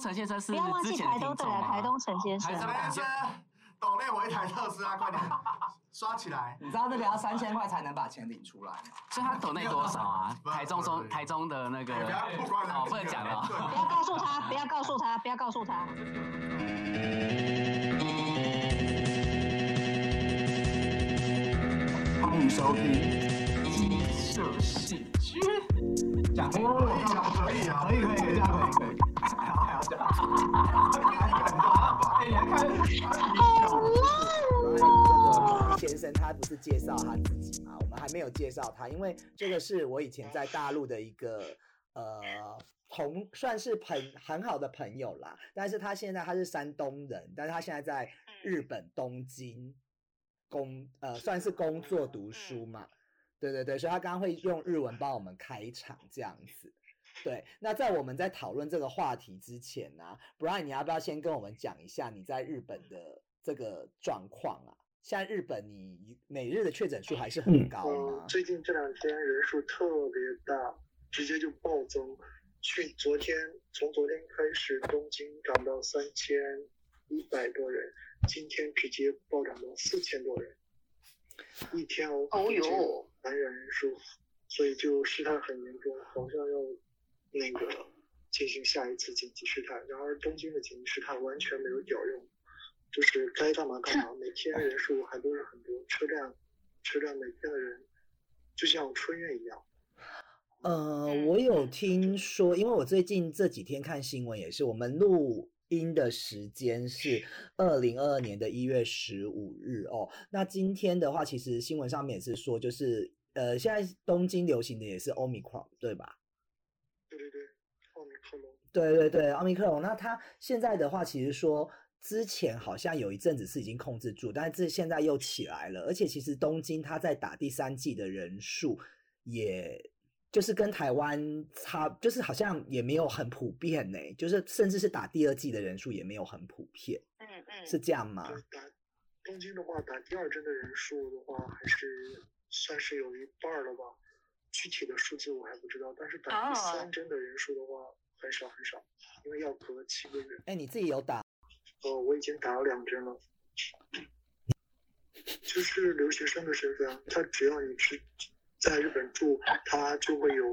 陈先生是不要忘之前记台东的听众吗台东陈先生台。陈先生，抖内我一台特斯拉，快点刷起来。你知道这个要三千块才能把钱领出来？所以他抖内多少啊？台中中台中的那个哎不要曝光哦，不能讲了。不要告诉他，不要告诉他，不要告诉他。欢迎收听《鸡舍戏剧》。讲可以，可以啊可以，可以，可以，这样可以，可以。还要还要讲。哎，你还看？先生他不是介绍他自己嘛？我们还没有介绍他，因为这个是我以前在大陆的一个呃同算是朋很好的朋友啦。但是他现在他是山东人，但是他现在在日本东京工呃算是工作读书嘛。对对对，所以他刚刚会用日文帮我们开场这样子。对，那在我们在讨论这个话题之前呢、Brian，你要不要先跟我们讲一下你在日本的这个状况啊？现在日本你每日的确诊数还是很高呃吗？，最近这两天人数特别大，直接就暴增。去昨天从昨天开始，东京涨到三千一百多人，今天直接暴涨到四千多人，一天哦，哦哟感染人数，所以就事态很严重，好像要那个进行下一次紧急事态。然而东京的紧急事态完全没有屌用，就是该干嘛干嘛，每天人数还都是很多，车站车站每天的人就像春运一样。呃，我有听说，因为我最近这几天看新闻也是，我们录音的时间是二零二二年的一月十五日哦。那今天的话，其实新闻上面也是说，就是呃，现在东京流行的也是 Omicron，对吧？对对对，奥密克戎。对对对，奥密克戎。那它现在的话，其实说之前好像有一阵子是已经控制住，但是这现在又起来了。而且其实东京它在打第三季的人数，也就是跟台湾差，就是好像也没有很普遍呢。就是甚至是打第二季的人数也没有很普遍，嗯嗯是这样吗？打东京的话，打第二针的人数的话，还是算是有一半了吧。具体的数字我还不知道，但是打第哦三针的人数的话，很少很少，因为要隔七个月。哎，你自己有打？呃，我已经打了两针了，就是留学生的身份，他只要你是在日本住，他就会有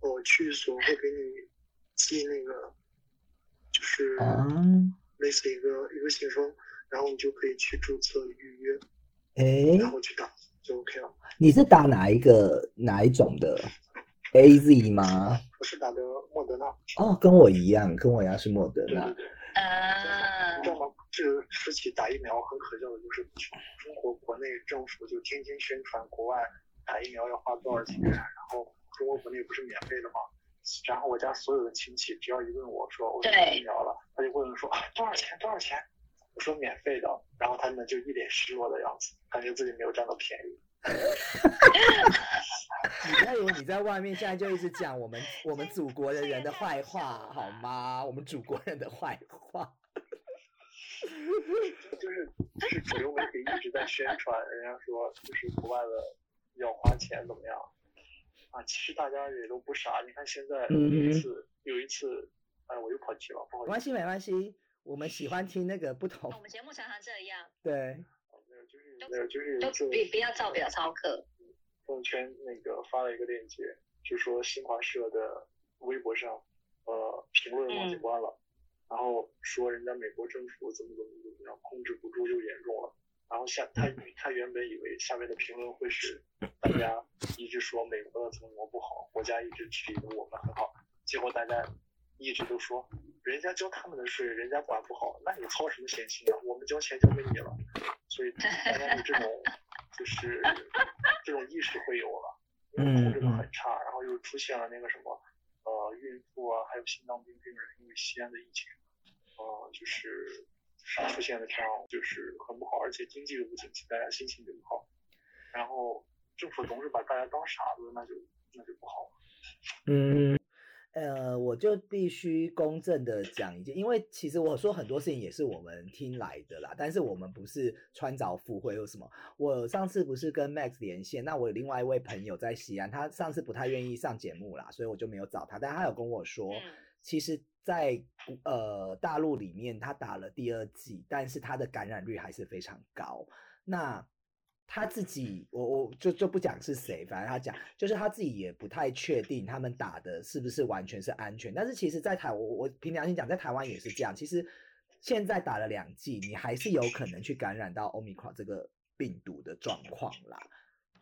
呃去所会给你寄那个，就是嗯，类似一个一个信封，然后你就可以去注册预约，哎，然后去打就 OK 了。你是打哪一个哪一种的？A Z 吗？我是打的莫德纳，哦，跟我一样，跟我一样是莫德纳。啊你知道吗？这个说起打疫苗很可笑的就是，中国国内政府就天天宣传国外打疫苗要花多少钱，然后中国国内不是免费的吗？然后我家所有的亲戚只要一问我说我打疫苗了，他就会问说啊多少钱多少钱？我说免费的，然后他们就一脸失落的样子，感觉自己没有占到便宜。你不要以为你在外面现在就一直讲我们我们祖国的人的坏话好吗？我们祖国人的坏话。就是就是主流媒体一直在宣传，人家说就是国外的要花钱怎么样啊？其实大家也都不傻，你看现在有一次、有一次，哎，我又跑题了，不好意思。没关系，没关系，我们喜欢听那个不同我。们节目常常这样，对，没有，就是没有，就是有都不要照表操课。朋友圈那个发了一个链接，就说新华社的微博上，呃，评论忘记关了，然后说人家美国政府怎么怎么怎么样控制不住又严重了，然后下他他原本以为下面的评论会是大家一直说美国的怎么不好，国家一直指责我们很好，结果大家一直都说人家交他们的税，人家管不好，那你操什么闲心啊？我们交钱交给你了，所以 大家有这种就是这种意识会有了，因为控制的很差，然后又出现了那个什么呃孕妇啊，还有心脏病病人，因为西安的疫情，呃就是出现了这样就是而且经济又不景气，大家心情就不好，然后政府总是把大家当傻子，那就那就不好。嗯，呃，我就必须公正的讲一件，因为其实我说很多事情也是我们听来的啦，但是我们不是穿凿附会或什么。我上次不是跟 Max 连线，那我有另外一位朋友在西安，他上次不太愿意上节目啦，所以我就没有找他，但他有跟我说，嗯其实在呃大陆里面，他打了第二剂，但是他的感染率还是非常高。那他自己，我我就就不讲是谁，反正他讲就是他自己也不太确定他们打的是不是完全是安全。但是其实，在台我我凭良心讲，在台湾也是这样。其实现在打了两剂，你还是有可能去感染到 Omicron 这个病毒的状况啦。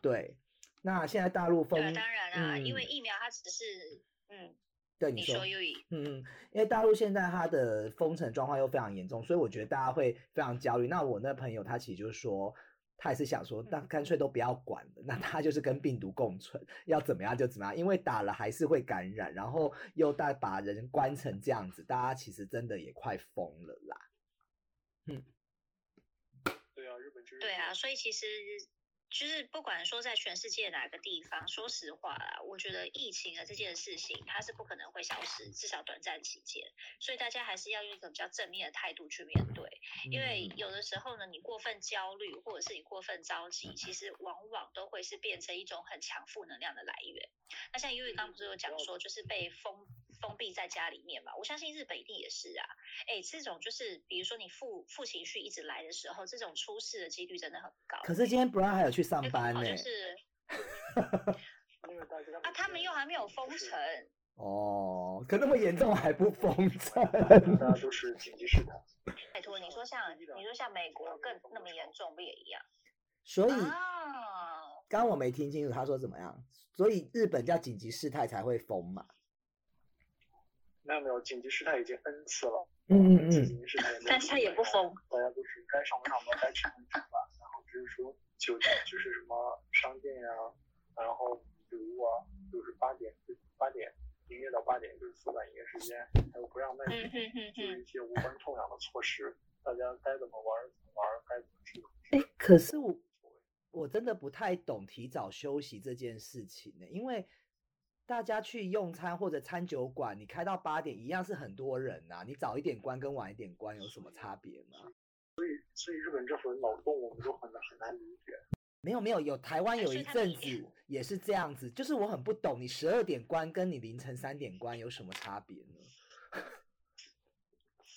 对，那现在大陆封对啊，当然啊，因为嗯疫苗它只是，嗯，对你说嗯嗯，因为大陆现在它的封城状况又非常严重，所以我觉得大家会非常焦虑。那我那朋友他其实就是说，他也是想说，那干脆都不要管了，那他就是跟病毒共存，要怎么样就怎么样，因为打了还是会感染，然后又大把人关成这样子，大家其实真的也快疯了啦。嗯对啊，日本就是对啊，所以其实就是不管说在全世界哪个地方，说实话啦，我觉得疫情的这件事情它是不可能会消失，至少短暂期间，所以大家还是要用一个比较正面的态度去面对。因为嗯有的时候呢，你过分焦虑或者是你过分着急，其实往往都会是变成一种很强负能量的来源。那像因为刚刚不是有讲说，就是被封封闭在家里面嘛，我相信日本一定也是啊。哎，这种就是比如说你负负情绪一直来的时候，这种出事的几率真的很高。可是今天 Brown 还有去上哎班呢、就是因为大家啊，他们又还没有封城，哦，可那么严重还不封城？大家都是紧急事态。拜托，你说像你说像美国更那么严重，不也一样？所以啊，刚刚我没听清楚他说怎么样，所以日本叫紧急事态才会封嘛。没有没有，紧急事态已经 N 次了。嗯嗯嗯紧急事态没有但是他也不封，大家都是该上班上班，该吃饭吃饭，然后只是说酒就是什么商店呀、然后酒屋啊，就是八点八点营业到八点就是缩短营业时间，还有不让卖酒，就是一些无关痛痒的措施，大家该怎么玩儿怎么玩儿，该怎么吃怎么吃。哎，可是我我真的不太懂提早休息这件事情呢，因为大家去用餐或者餐酒馆，你开到八点一样是很多人呐、你早一点关跟晚一点关有什么差别吗？所以所以日本政府的脑洞我们都很难很难理解。没有没有，有台湾哎有一阵子也是这样子，就是我很不懂，你十二点关跟你凌晨三点关有什么差别呢？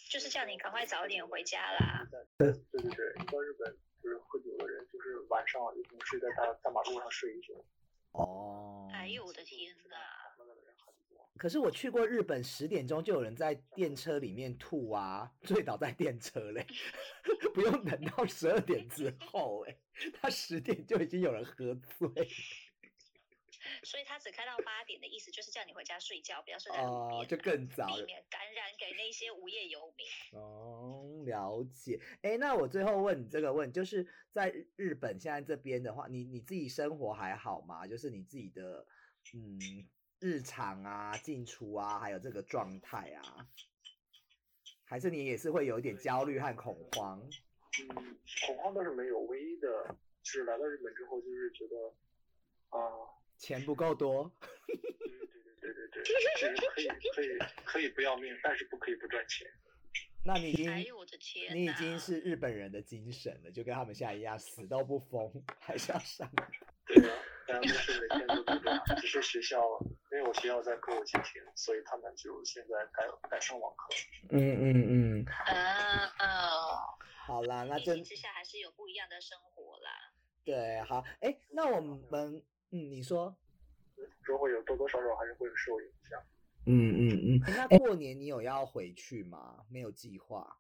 就是叫你赶快早点回家啦。对对对，一到日本就是喝酒的人，就是晚上有同事在大大马路上睡一宿。哦，哎呦我的天哪！那个人很多。可是我去过日本，十点钟就有人在电车里面吐啊，醉倒在电车嘞，不用等到十二点之后，哎，他十点就已经有人喝醉。所以他只开到八点的意思，就是叫你回家睡觉，不要睡在路边啊，哦就更早了。避免感染给那些无业游民。哦，了解。哎，那我最后问你这个问，就是在日日本现在这边的话，你你自己生活还好吗？就是你自己的嗯日常啊、进出啊，还有这个状态啊，还是你也是会有一点焦虑和恐慌？嗯，恐慌倒是没有，唯一的就是来到日本之后，就是觉得啊，钱不够多？对对对对对，就是可以可以 可以不要命，但是不可以不赚钱。那你已经哎呦我的天哪！你已经是日本人的精神了，就跟他们现在一样，死都不疯，还是要上。对啊，大家都是每天都这样，只是学校因为我学校在歌舞伎町，所以他们就现在改改上网课。嗯嗯嗯，啊啊！好啦，那真疫情之下还是有不一样的生活啦。对，好，哎，那我们，嗯，你说，如果有多多少少还是会受影响。嗯嗯嗯，那过年你有要回去吗？没有计划。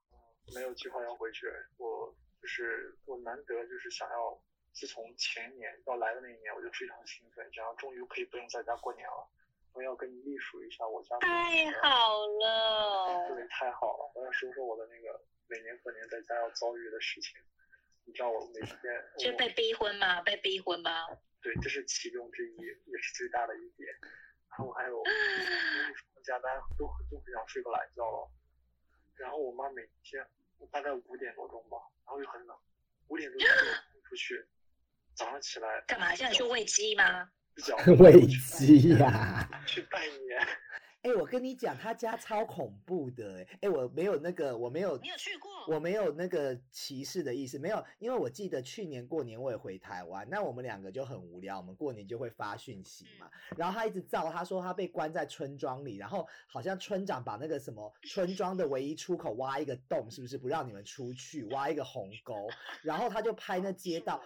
没有计划要回去，我就是我难得就是想要，自从前年到来的那一年，我就非常兴奋，想要终于可以不用在家过年了。我要跟你历数一下我家太好了，对，太好了！我要说说我的那个每年过年在家要遭遇的事情。你知道我每天就被逼婚吗？被逼婚吗？对，这是其中之一，也是最大的一点。然后还有，因为放假大家都都很想睡个懒觉了。然后我妈每天大概五点多钟吧，然后又很冷，五点多钟就 出去，早上起来干嘛？现在去喂鸡吗？喂鸡呀、去拜年，哎、我跟你讲，他家超恐怖的、哎，哎，我没有那个，我没有你有去过？我没有那个歧视的意思，没有，因为我记得去年过年我也回台湾，那我们两个就很无聊，我们过年就会发讯息嘛，然后他一直造，他说他被关在村庄里，然后好像村长把那个什么 村庄的唯一出口挖一个洞，是不是不让你们出去，挖一个鸿沟，然后他就拍那街道，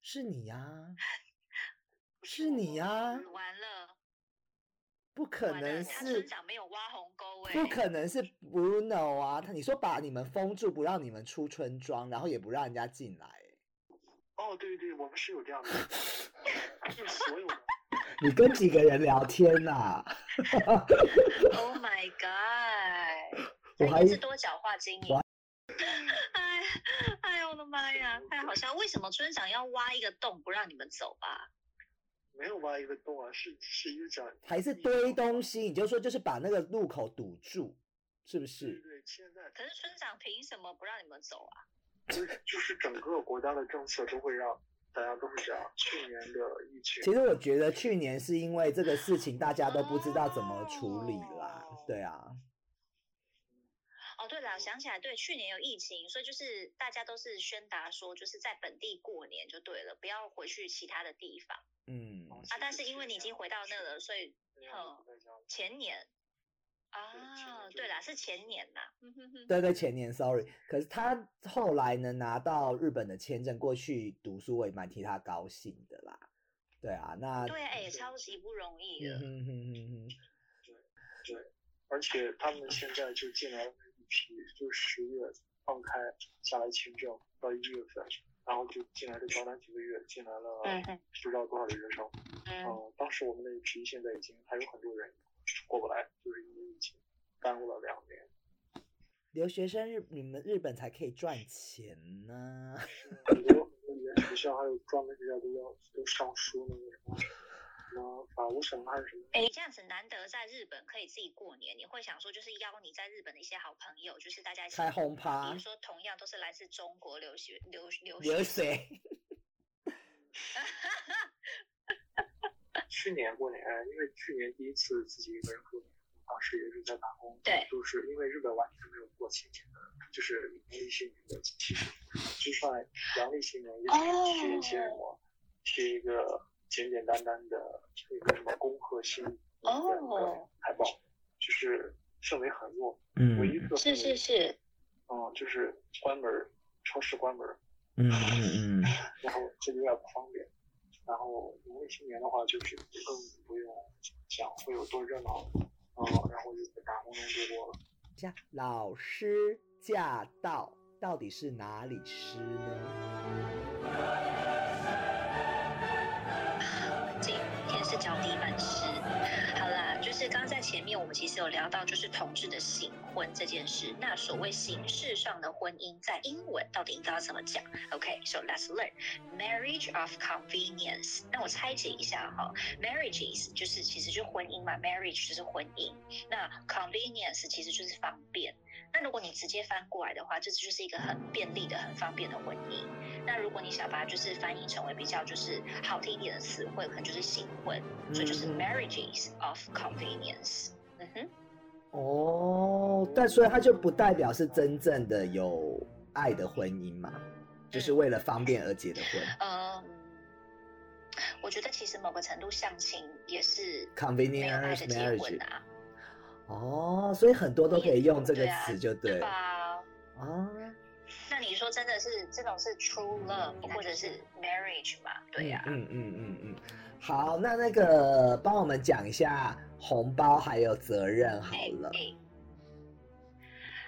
是你呀、是你呀、完了，不可，能是村长没有挖鸿沟哎、不 可能是 Bruno 啊！他你说把你们封住，不让你们出村庄，然后也不让人家进来，哦，对对对，我们是有这样的，就是所有的。你跟几个人聊天呐、Oh my god！我还是多角化经营。哎，哎呦我的妈呀，太好笑！为什么村长要挖一个洞不让你们走啊？没有挖一个洞啊，是是一个讲还是堆东西？你就说就是把那个路口堵住，是不是？对，现在可是村长凭什么不让你们走啊？就是就是整个国家的政策都会让大家都是这样。去年的疫情，其实我觉得去年是因为这个事情大家都不知道怎么处理啦，对啊，哦，对了，想起来，对，去年有疫情，所以就是大家都是宣达说，就是在本地过年就对了，不要回去其他的地方嗯，啊。但是因为你已经回到那了，所以那样子在家里前年啊，年对啦，是前年呐。对对，前年 sorry，可是他后来能拿到日本的签证过去读书，我也蛮替他高兴的啦。对啊，那对啊，哎，超级不容易的。嗯哼哼哼对，对，而且他们现在就进来批，就十月放开下来签证到一月份，然后就进来的短短几个月进来了不知道多少的学生。嗯，嗯，当时我们那一批现在已经还有很多人过不来，就是因为疫情耽误了两年。留学生日你们日本才可以赚钱呢。很多很多语言学校还有专门学校都要都上书那个什么什么还是什么。哎，这样子难得在日本可以自己过年，你会想说，就是邀你在日本的一些好朋友，就是大家一起开轰比趴如，说同样都是来自中国留学留留有学生，谁？去年过年，因为去年第一次自己一个人过年，当时也是在打工，对就是因为日本完全没有过新年的，就是农历新年的其实，就算阳历新年也只贴一些什么，贴一个简简单单的那个什么恭贺新年的哦海报，就是氛围很弱，嗯唯一一个是是是，嗯，就是关门儿，超市关门儿，嗯嗯嗯，然后这个有点不方便。然后农历新年的话，就是更不用讲会有多热闹，嗯，然后就在打工中度过了。驾老师驾到，到底是哪里师呢？刚刚在前面我们其实有聊到，就是同志的形婚这件事。那所谓形式上的婚姻，在英文到底应该要怎么讲？OK，so、let's learn marriage of convenience。那我拆解一下哈，marriages 就是其实就是婚姻嘛，marriage 就是婚姻。那 convenience 其实就是方便。那如果你直接翻过来的话，这就是一个很便利的、很方便的婚姻。那如果你想把它就是翻译成为比较就是好听一点的词汇，可能就是新婚，所以就是嗯 marriages of convenience。嗯哼，哦，但所以它就不代表是真正的有爱的婚姻嘛，就是为了方便而结的婚。嗯，我觉得其实某个程度相亲也是 Convenience marriage 婚啊，哦，所以很多都可以用这个词，就对对了吧？啊。那你说真的是这种是 true love 或者是 marriage 嘛？对呀、嗯嗯嗯嗯，好，那那个帮我们讲一下红包还有责任好了。哎哎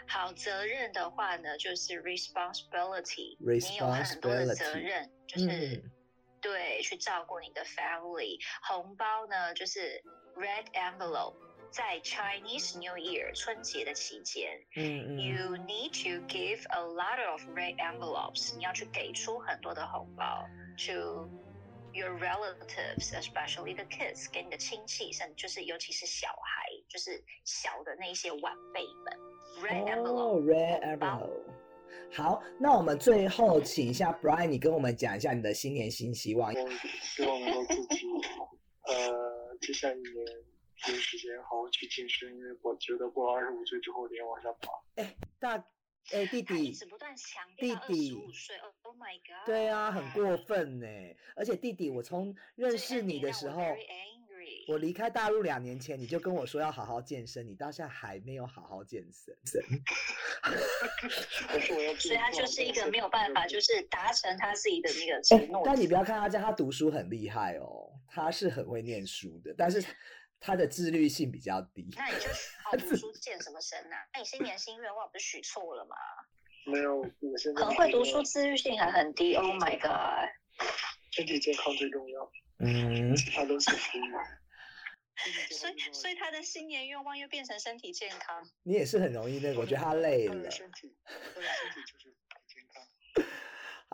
好，责任的话呢，就是 responsibility，你有很多的责 Responsibility 任，就是、嗯对去照顾你的 family。红包呢，就是 red envelope，在 Chinese New Year 春节的期间、嗯 y 嗯 o u need to give a lot of red envelopes，你要去给出很多的红包 to your relatives, especially the kids，给你的亲戚，甚至就是尤其是小孩，就是小的那些晚辈们。Red 哦 envelope，，red envelope。好，那我们最后请一下 Brian，你跟我们讲一下你的新年新希望。希望能够自己，呃，接下来一年有时间好好去健身，因为我觉得过了二十五岁之后脸往下滑。大哎、弟弟一直，不断强弟调二弟十五岁，Oh oh my god！对啊，很过分呢。而且弟弟，我从认这识你的时候，我离开大陆两年前，你就跟我说要好好健身，你到现在还没有好好健身。所以他就是一个没有办法，就是达成他自己的那个哎承诺。但你不要看他这样，他读书很厉害哦，他是很会念书的，但是他的自律性比较低。那你就好好读书健什么身呐、那你新年新愿望不是许错了吗？没有，我现在很会读书，自律性还很低。Oh my god！身体健康最重要，嗯，其他都是浮云。所以，所以他的新年愿望又变成身体健康。你也是很容易那个，我觉得他累了他的。身体，他的身体就是。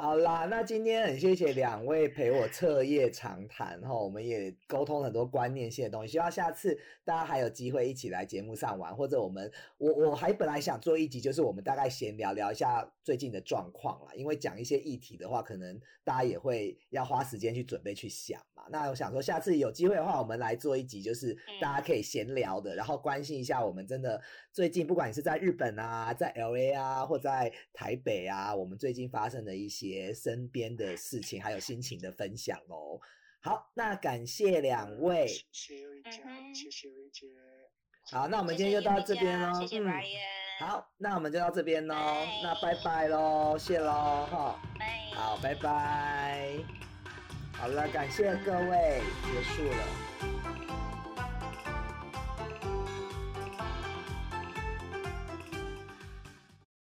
好啦，那今天很谢谢两位陪我彻夜长谈哈，我们也沟通很多观念性的东西，希望下次大家还有机会一起来节目上玩，或者我们我我还本来想做一集，就是我们大概闲聊聊一下最近的状况啦，因为讲一些议题的话，可能大家也会要花时间去准备去想嘛。那我想说，下次有机会的话，我们来做一集，就是大家可以闲聊的，然后关心一下我们真的最近，不管你是在日本啊，在 L A 啊，或在台北啊，我们最近发生的一些身边的事情，还有心情的分享哦。好，那感谢两位。谢谢瑞佳谢谢瑞姐。好，那我们今天就到这边喽。谢谢嗯，Brian。，好，那我们就到这边喽。那拜拜喽，谢喽，哈。好，拜拜。好了，感谢各位，结束了。